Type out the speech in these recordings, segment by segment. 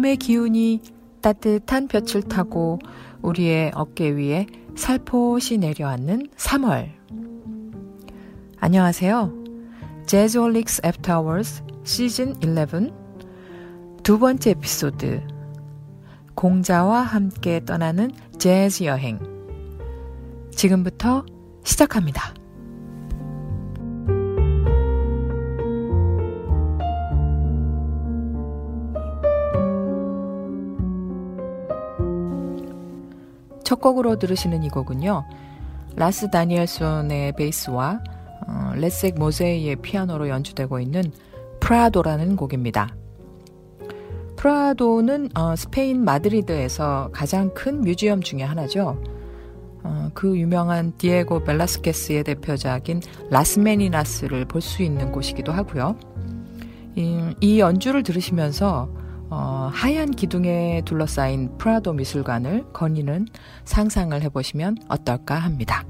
봄의 기운이 따뜻한 볕을 타고 우리의 어깨 위에 살포시 내려앉는 3월. 안녕하세요. 재즈홀릭스 애프터 아워스 시즌 11 두 번째 에피소드 공자와 함께 떠나는 재즈 여행 지금부터 시작합니다. 첫 곡으로 들으시는 이 곡은요. 라스 다니엘손의 베이스와 어, 레섹 모제르의 피아노로 연주되고 있는 프라도라는 곡입니다. 프라도는 어, 스페인 마드리드에서 가장 큰 museum 중의 하나죠. 어, 그 유명한 디에고 벨라스케스의 대표작인 라스 메니나스를 볼 수 있는 곳이기도 하고요. 이, 이 연주를 들으시면서 어, 하얀 기둥에 둘러싸인 프라도 미술관을 거니는 상상을 해보시면 어떨까 합니다.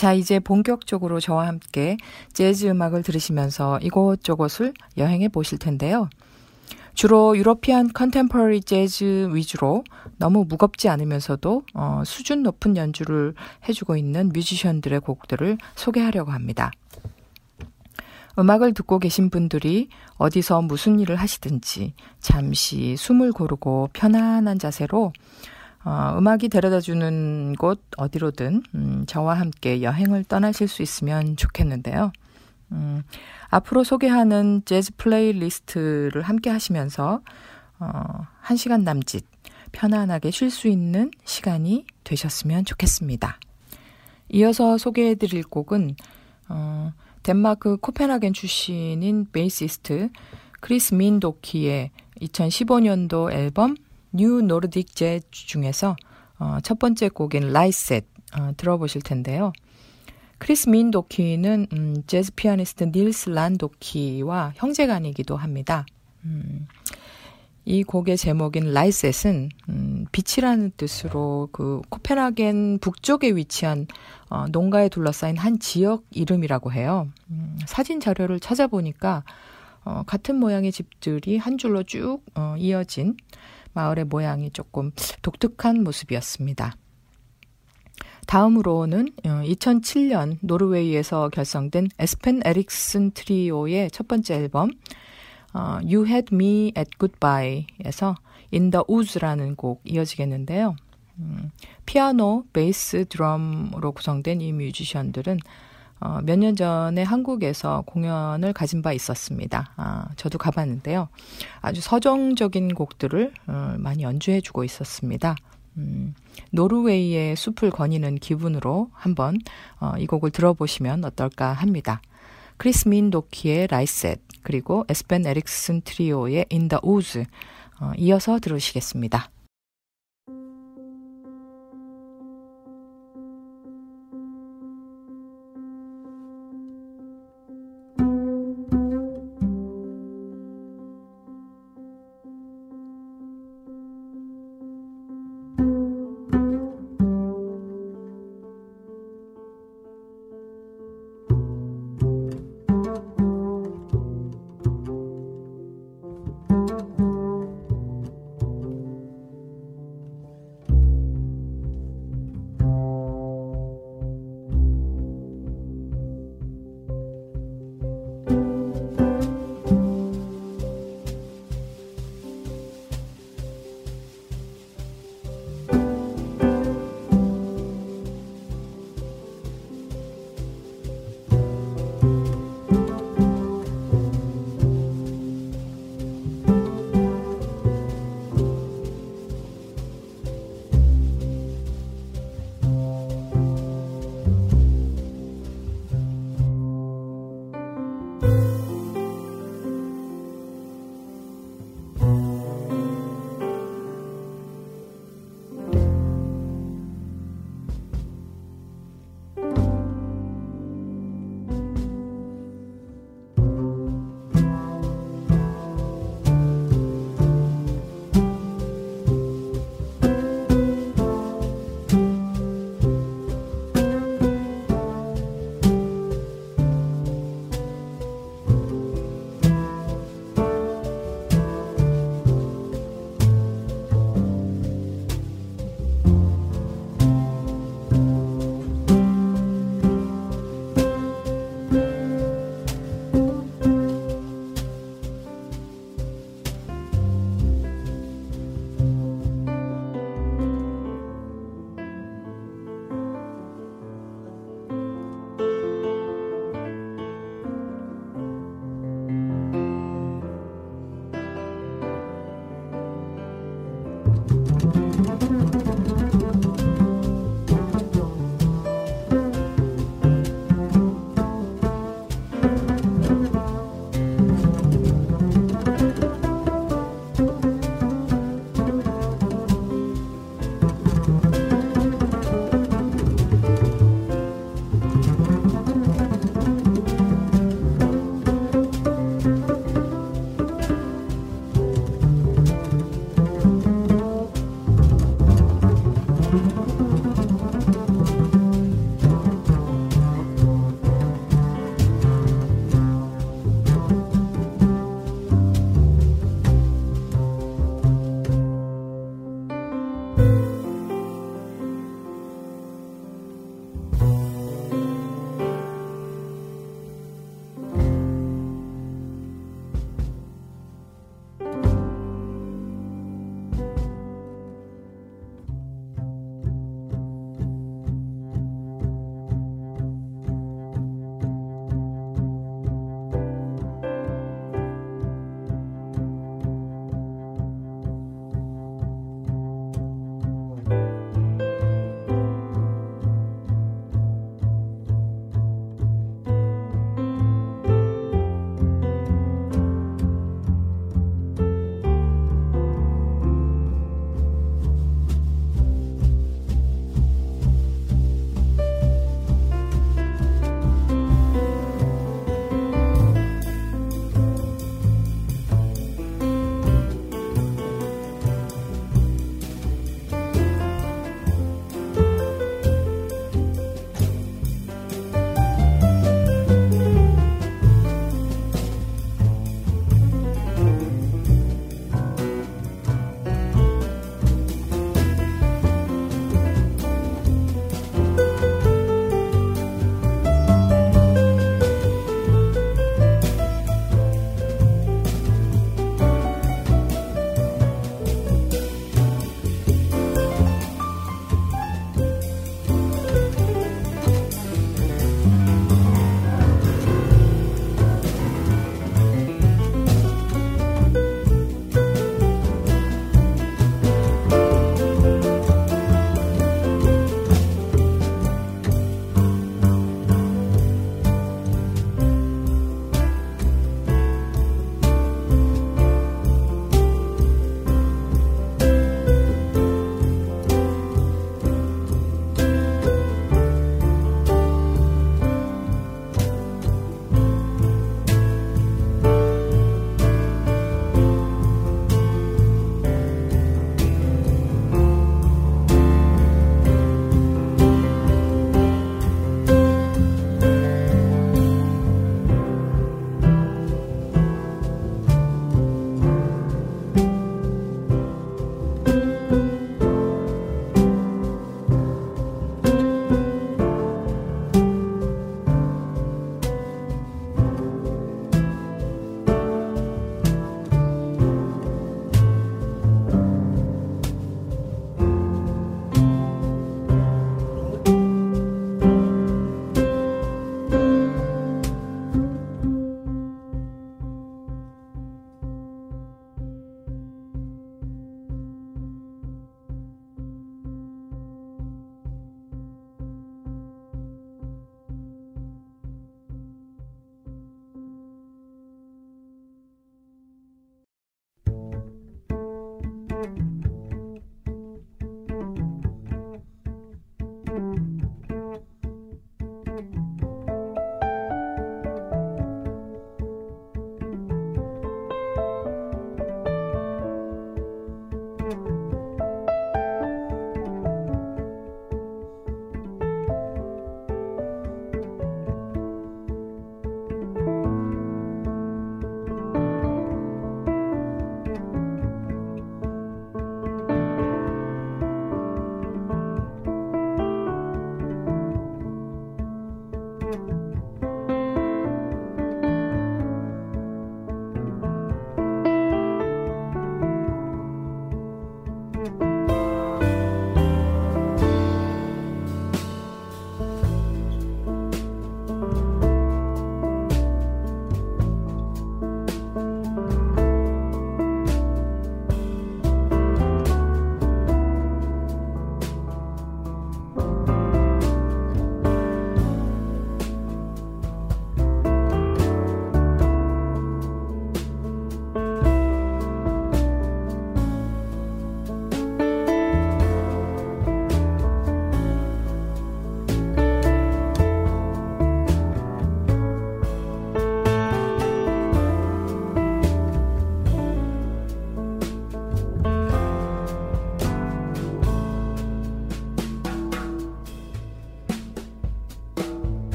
자, 이제 본격적으로 저와 함께 재즈 음악을 들으시면서 이곳저곳을 여행해 보실 텐데요. 주로 유로피안 컨템퍼리 재즈 위주로 너무 무겁지 않으면서도 어, 수준 높은 연주를 해주고 있는 뮤지션들의 곡들을 소개하려고 합니다. 음악을 듣고 계신 분들이 어디서 무슨 일을 하시든지 잠시 숨을 고르고 편안한 자세로 어, 음악이 데려다 주는 곳 어디로든 음, 저와 함께 여행을 떠나실 수 있으면 좋겠는데요. 음, 앞으로 소개하는 재즈 playlist를 함께 하시면서 어, 한 시간 남짓 편안하게 쉴 수 있는 시간이 되셨으면 좋겠습니다. 이어서 소개해 드릴 곡은 어, 덴마크 코펜하겐 출신인 베이시스트 크리스 민도키의 2015년도 앨범 New Nordic Jazz 중에서 어, 첫 번째 곡인 Lyset 어, 들어보실 텐데요. 크리스 민 도키는 음, 재즈 피아니스트 닐스 란 도키와 형제간이기도 합니다. 음, 이 곡의 제목인 Lyset은 음, 빛이라는 뜻으로 그 코펜하겐 북쪽에 위치한 어, 농가에 둘러싸인 한 지역 이름이라고 해요. 음, 사진 자료를 찾아보니까 어, 같은 모양의 집들이 한 줄로 쭉 어, 이어진 마을의 모양이 조금 독특한 모습이었습니다. 다음으로는 2007년 어, 노르웨이에서 결성된 에스펜 에릭슨 트리오의 첫 번째 앨범 어, You Had Me at Goodbye에서 In the Woods라는 곡 이어지겠는데요. 음, 피아노, 베이스, 드럼으로 구성된 이 뮤지션들은 어, 몇 년 전에 한국에서 공연을 가진 바 있었습니다. 아, 저도 가봤는데요. 아주 서정적인 곡들을 어, 많이 연주해주고 있었습니다. 음, 노르웨이의 숲을 거니는 기분으로 한번 어, 이 곡을 들어보시면 어떨까 합니다. 크리스 민 도키의 Lyset 그리고 에스펜 에릭슨 트리오의 the Woods 어, 이어서 들으시겠습니다.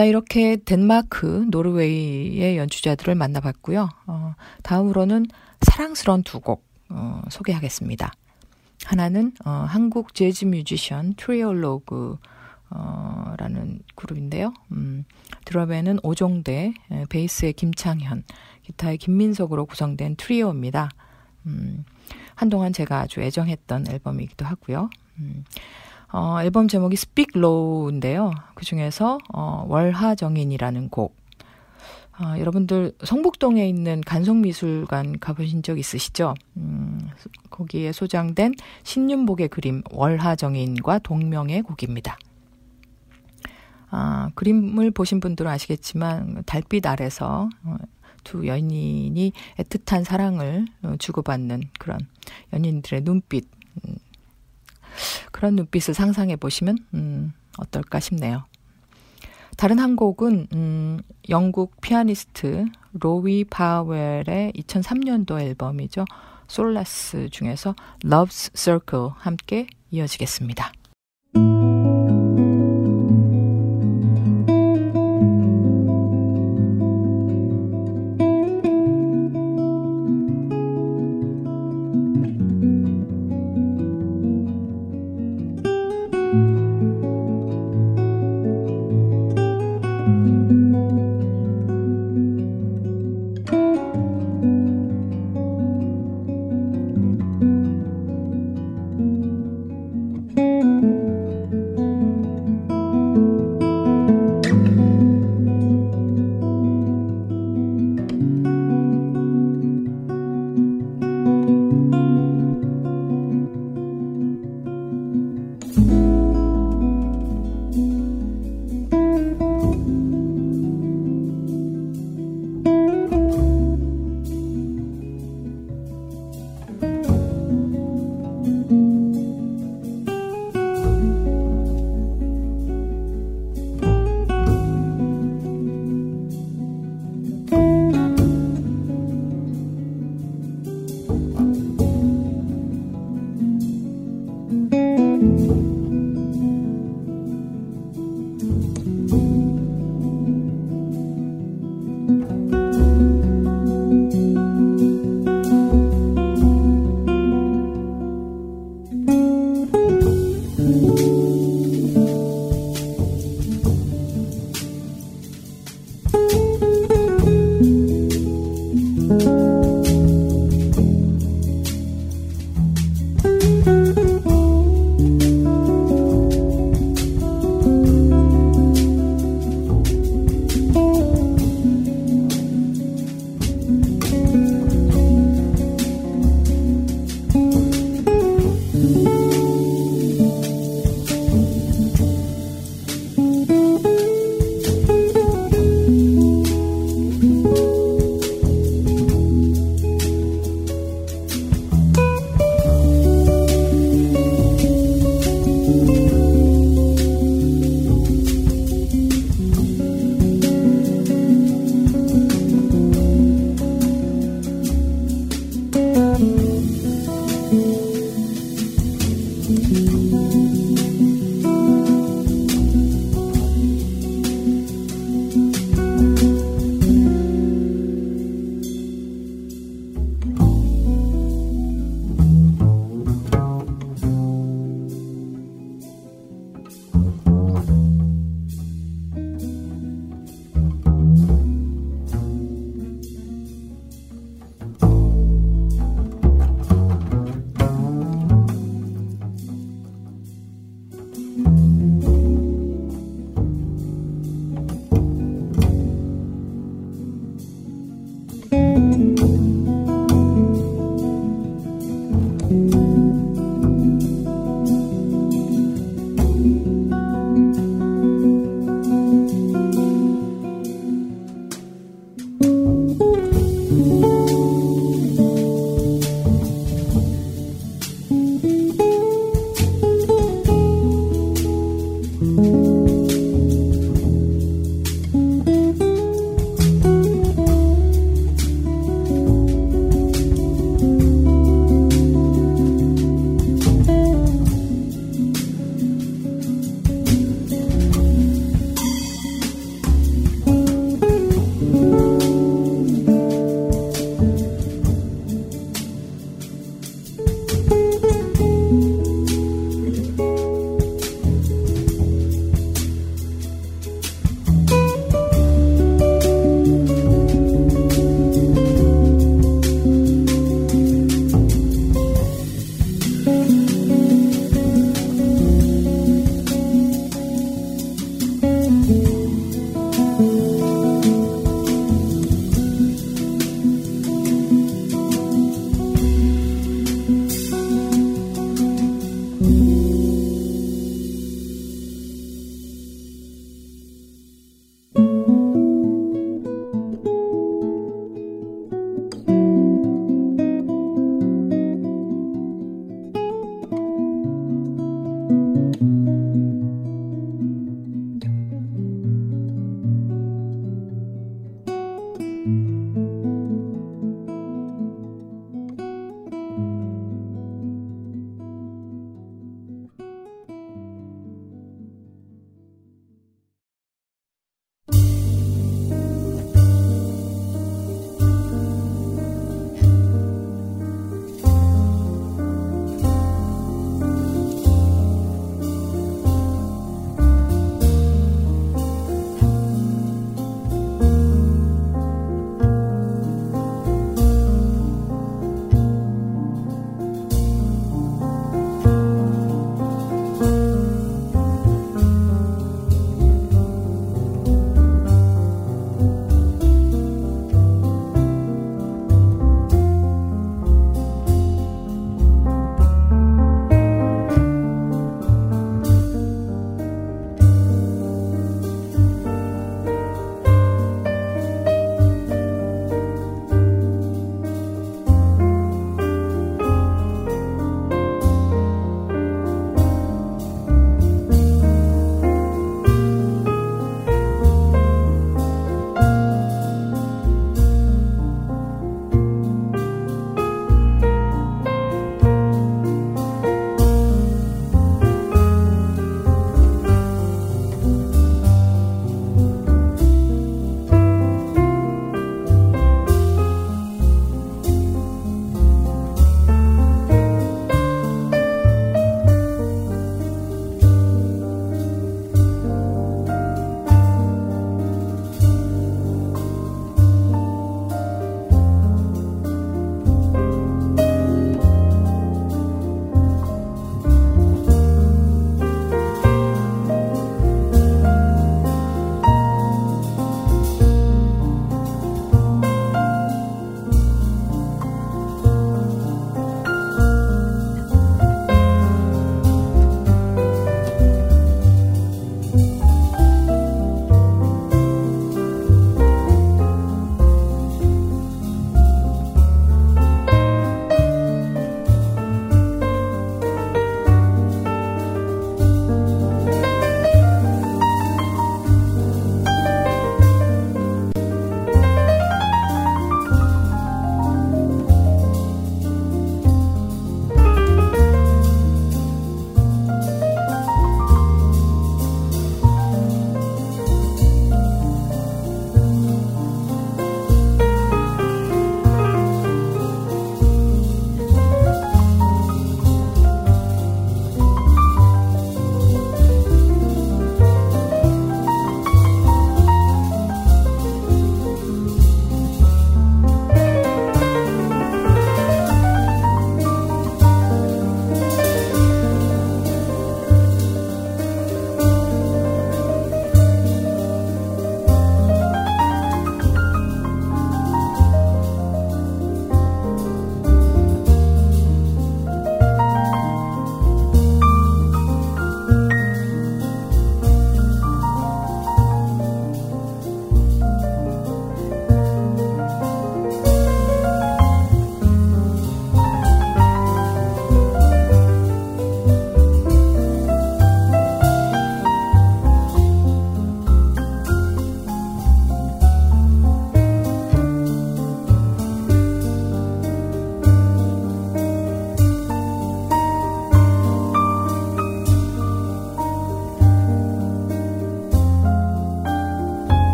자, 이렇게 덴마크, 노르웨이의 연주자들을 만나봤고요. 어, 다음으로는 사랑스러운 두 곡, 어, 소개하겠습니다. 하나는, 어, 한국 재즈 뮤지션 트리올로그, 어, 라는 그룹인데요. 음, 드럼에는 오종대, 베이스의 김창현, 기타의 김민석으로 구성된 트리오입니다. 음, 한동안 제가 아주 애정했던 앨범이기도 하고요. 음, 어, 앨범 제목이 Speak Low인데요. 그 중에서 어, 월하정인이라는 곡. 어, 여러분들 성북동에 있는 간송미술관 가보신 적 있으시죠? 음, 거기에 소장된 신윤복의 그림 월하정인과 동명의 곡입니다. 아, 그림을 보신 분들은 아시겠지만 달빛 아래서 어, 두 연인이 애틋한 사랑을 어, 주고받는 그런 연인들의 눈빛 음, 그런 눈빛을 상상해 보시면 음, 어떨까 싶네요. 다른 한 곡은 음, 영국 피아니스트 로위 파웰의 2003년도 앨범이죠. 솔라스 중에서 Love's Circle 함께 이어지겠습니다.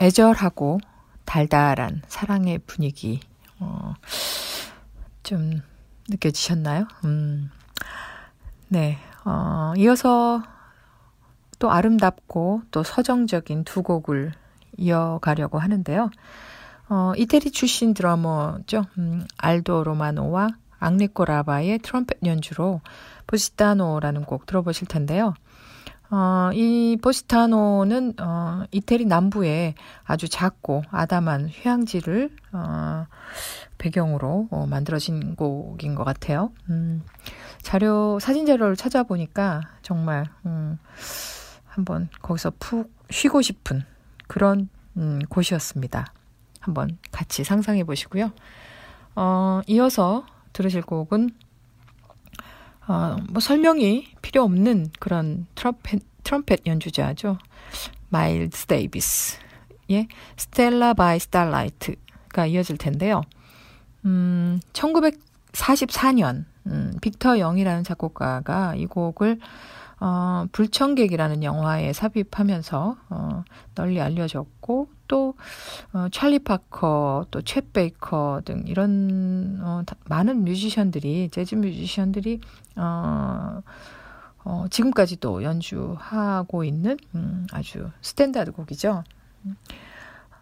애절하고 달달한 사랑의 분위기, 어, 좀 느껴지셨나요? 음, 네, 어, 이어서 또 아름답고 또 서정적인 두 곡을 이어가려고 하는데요. 어, 이태리 출신 드러머죠. 음, 알도 로마노와 앙리코 라바의 트럼펫 연주로 보시타노라는 곡 들어보실 텐데요. 어, 이 보시타노는 어, 이태리 남부에 아주 작고 아담한 휴양지를 어, 배경으로 어, 만들어진 곡인 것 같아요. 음, 자료 사진 자료를 찾아보니까 정말 음, 한번 거기서 푹 쉬고 싶은 그런 음, 곳이었습니다. 한번 같이 상상해 보시고요. 어, 이어서 들으실 곡은 어, 뭐 설명이 필요 없는 그런 트럼펫, 트럼펫 연주자죠. 마일스 데이비스의 Stella by Starlight가 이어질 텐데요. 음, 1944년 음, 빅터 영이라는 작곡가가 이 곡을 어, 불청객이라는 영화에 삽입하면서 어, 널리 알려졌고 또 어, 찰리 파커, 또 챗 베이커 등 이런 어, 많은 뮤지션들이 재즈 뮤지션들이 어, 어, 지금까지도 연주하고 있는 음, 아주 스탠다드 곡이죠.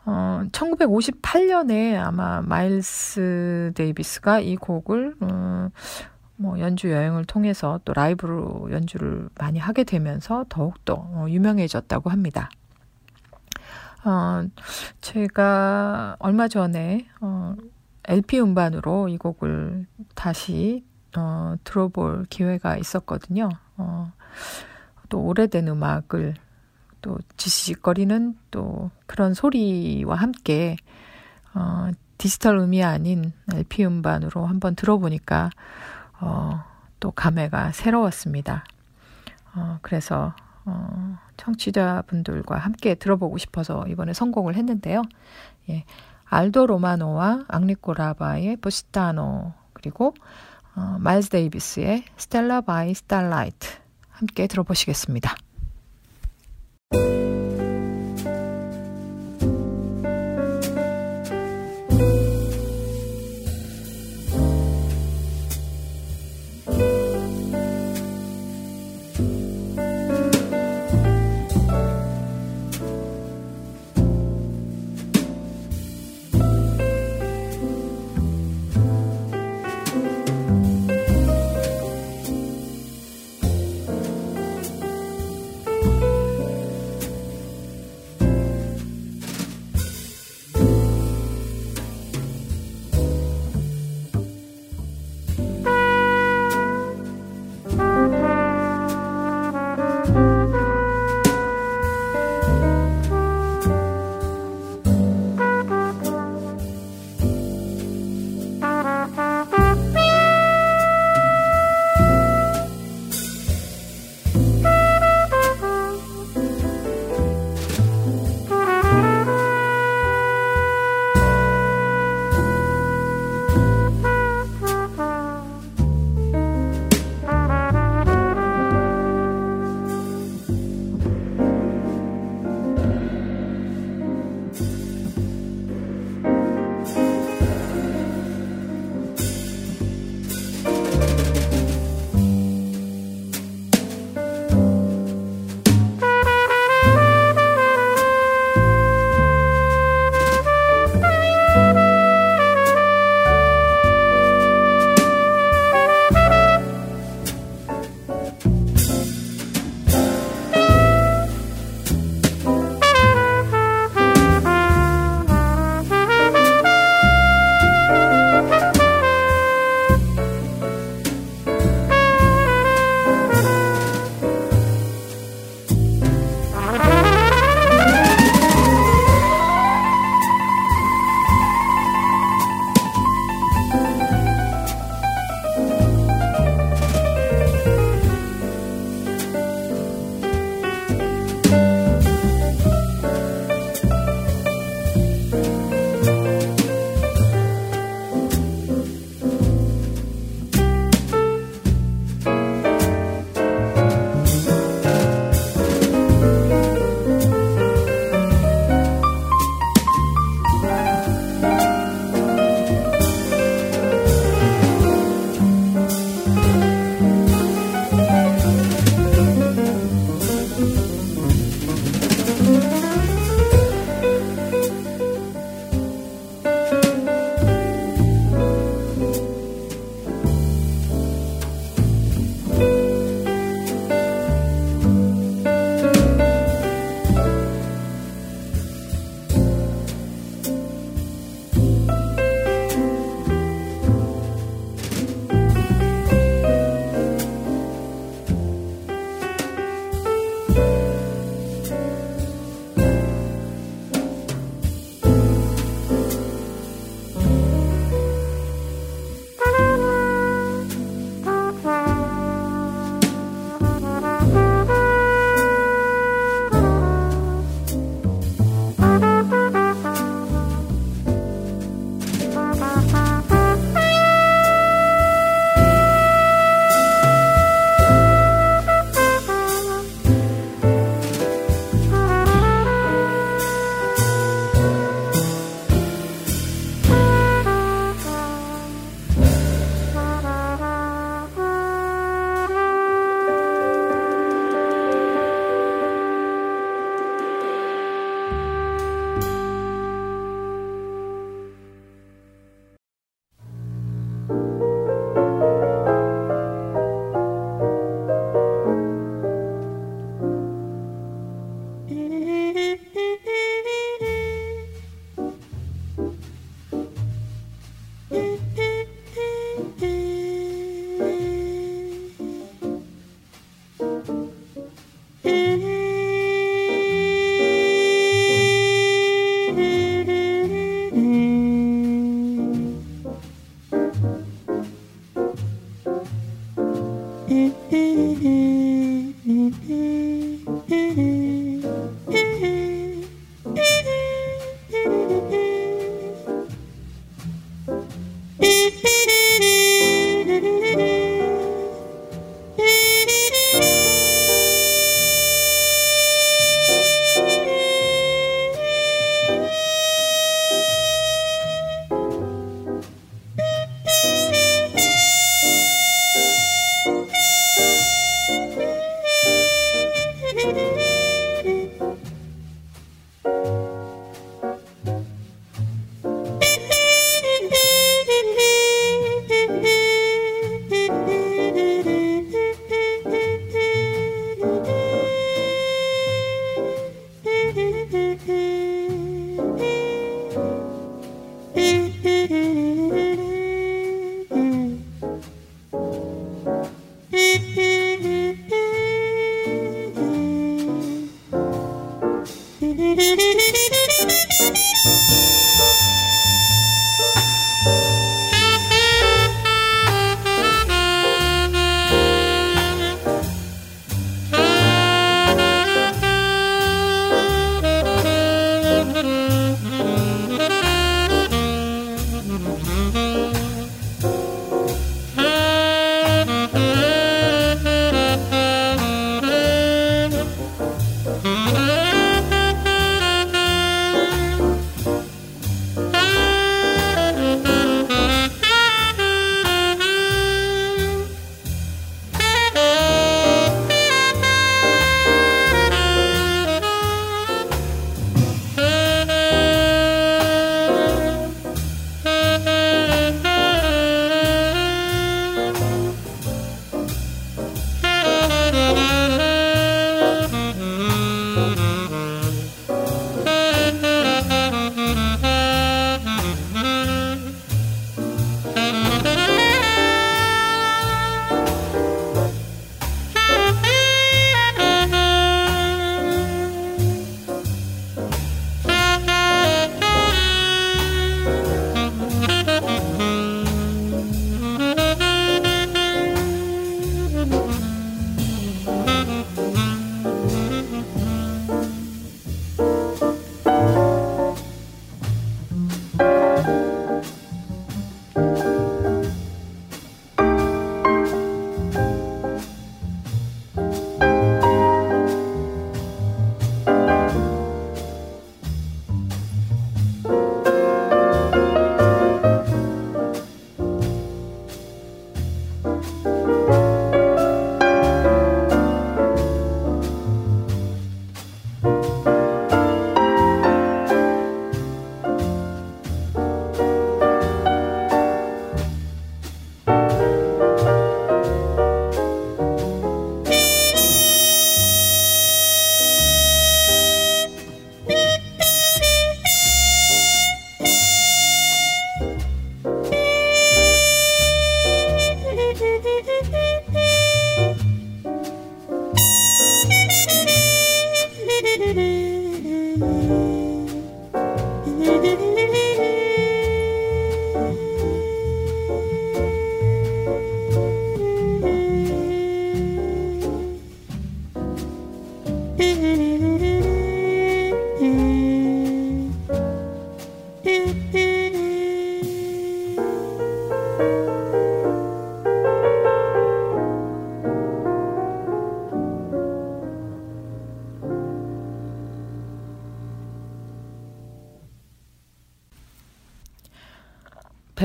어, 1958년에 아마 마일스 데이비스가 이 곡을 음, 뭐 연주 여행을 통해서 또 라이브로 연주를 많이 하게 되면서 더욱더 어, 유명해졌다고 합니다. 어, 제가 얼마 전에 어, LP 음반으로 이 곡을 다시 어, 들어볼 기회가 있었거든요. 어, 또 오래된 음악을 또 지시거리는 또 그런 소리와 함께 어, 디지털 음이 아닌 LP 음반으로 한번 들어보니까 어, 또 감회가 새로웠습니다. 어, 그래서 어, 청취자분들과 함께 들어보고 싶어서 이번에 성공을 했는데요. 예, 알도 로마노와 엔리코 라바의 포시타노 그리고 어, 마일스 데이비스의 Stella by Starlight 함께 들어보시겠습니다.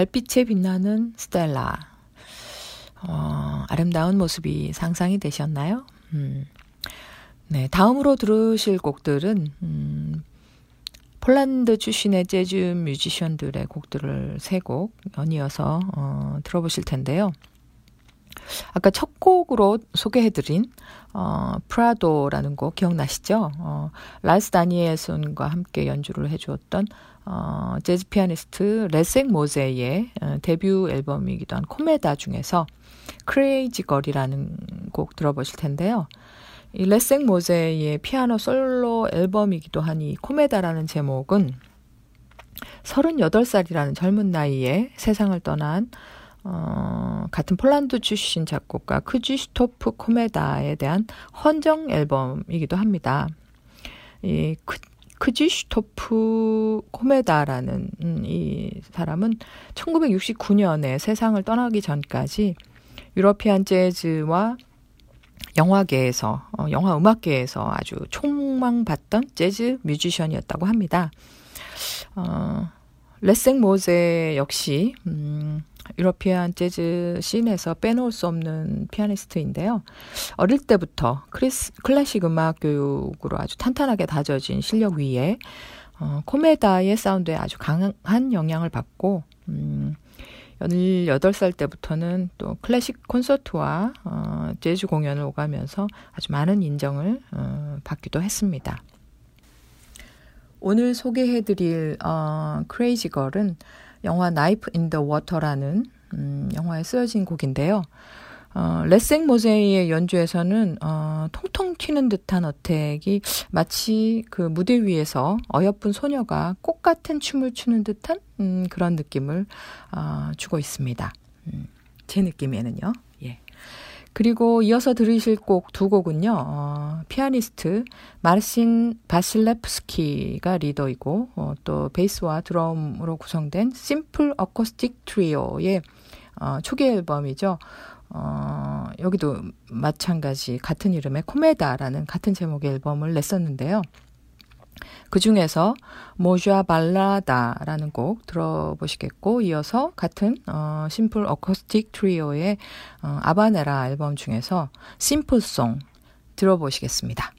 별빛에 빛나는 스텔라. 어, 아름다운 모습이 상상이 되셨나요? 음. 네, 다음으로 들으실 곡들은 음, 폴란드 출신의 재즈 뮤지션들의 곡들을 세 곡 연이어서 어, 들어보실 텐데요. 아까 첫 곡으로 소개해드린 어, 프라도라는 곡 기억나시죠? 어, 라스 다니엘손과 함께 연주를 해주었던 어, 재즈 피아니스트 레생 모제의 어, 데뷔 앨범이기도 한 코메다 중에서 Crazy Girl이라는 곡 들어보실 텐데요. 이 레생 모제의 피아노 솔로 앨범이기도 한 이 코메다라는 제목은 38살이라는 젊은 나이에 세상을 떠난 어, 같은 폴란드 출신 작곡가 크지스토프 코메다에 대한 헌정 앨범이기도 합니다. 이 크, 크지슈토프 코메다라는 음, 이 사람은 1969년에 세상을 떠나기 전까지 European 재즈와 영화계에서 어, 영화 음악계에서 아주 총망받던 재즈 뮤지션이었다고 합니다. 어, 레생 모제 역시 음, European 재즈 scene에서 빼놓을 수 없는 피아니스트인데요. 어릴 때부터 크리스, 클래식 음악 교육으로 아주 탄탄하게 다져진 실력 위에 어, 코메다의 사운드에 아주 강한 영향을 받고 음, 18살 때부터는 또 클래식 콘서트와 어, 재즈 공연을 오가면서 아주 많은 인정을 어, 받기도 했습니다. 오늘 소개해드릴 어, Crazy Girl은 영화 Knife in the Water라는 음, 영화에 쓰여진 곡인데요. 어, 레생 모세이의 연주에서는 어, 통통 튀는 듯한 어택이 마치 그 무대 위에서 어여쁜 소녀가 꽃 같은 춤을 추는 듯한 음, 그런 느낌을 어, 주고 있습니다. 음, 제 느낌에는요. 예. 그리고 이어서 들으실 곡 두 곡은요, 어, 피아니스트 마르신 바실레프스키가 리더이고, 어, 또 베이스와 드럼으로 구성된 심플 어코스틱 트리오의 어, 초기 앨범이죠. 어, 여기도 마찬가지 같은 이름의 코메다라는 같은 제목의 앨범을 냈었는데요. 그 중에서 모주아 발라다라는 곡 들어보시겠고 이어서 같은 어, 심플 어쿠스틱 트리오의 어, 아바네라 앨범 중에서 심플송 들어보시겠습니다.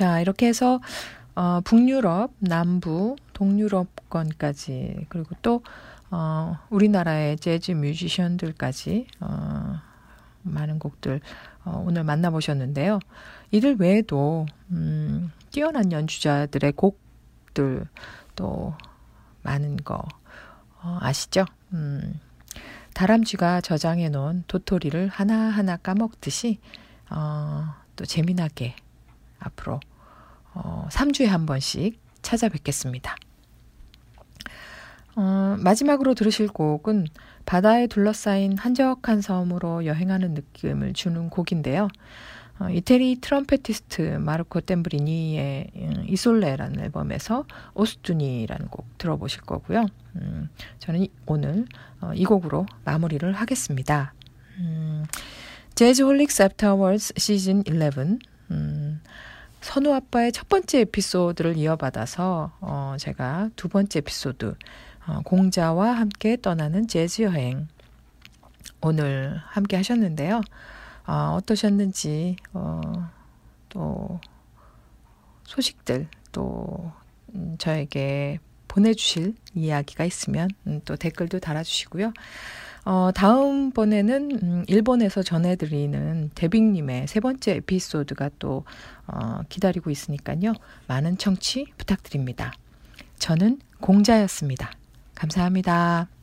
자, 이렇게 해서 어, 북유럽, 남부, 동유럽권까지 그리고 또 어, 우리나라의 재즈 뮤지션들까지 어, 많은 곡들 어, 오늘 만나보셨는데요. 이들 외에도 음, 뛰어난 연주자들의 곡들 또 많은 거 어, 아시죠? 음, 다람쥐가 저장해 놓은 도토리를 하나하나 까먹듯이 어, 또 재미나게 앞으로 어, 3주에 한 번씩 찾아뵙겠습니다. 어, 마지막으로 들으실 곡은 바다에 둘러싸인 한적한 섬으로 여행하는 느낌을 주는 곡인데요. 어, 이태리 트럼페티스트 마르코 템브리니의 음, 이솔레라는 앨범에서 오스투니라는 곡 들어보실 거고요. 음, 저는 이, 오늘 어, 이 곡으로 마무리를 하겠습니다. 음, Jazz Holics Afterwards 시즌 11 음, 선우 아빠의 첫 번째 에피소드를 이어받아서 어, 제가 두 번째 에피소드 어, 공자와 함께 떠나는 재즈 여행 오늘 함께 하셨는데요. 어, 어떠셨는지 어, 또 소식들 또 음, 저에게 보내주실 이야기가 있으면 음, 또 댓글도 달아주시고요. 어, 다음번에는 음, 일본에서 전해드리는 데빅님의 세 번째 에피소드가 또 어, 기다리고 있으니까요. 많은 청취 부탁드립니다. 저는 공자였습니다. 감사합니다.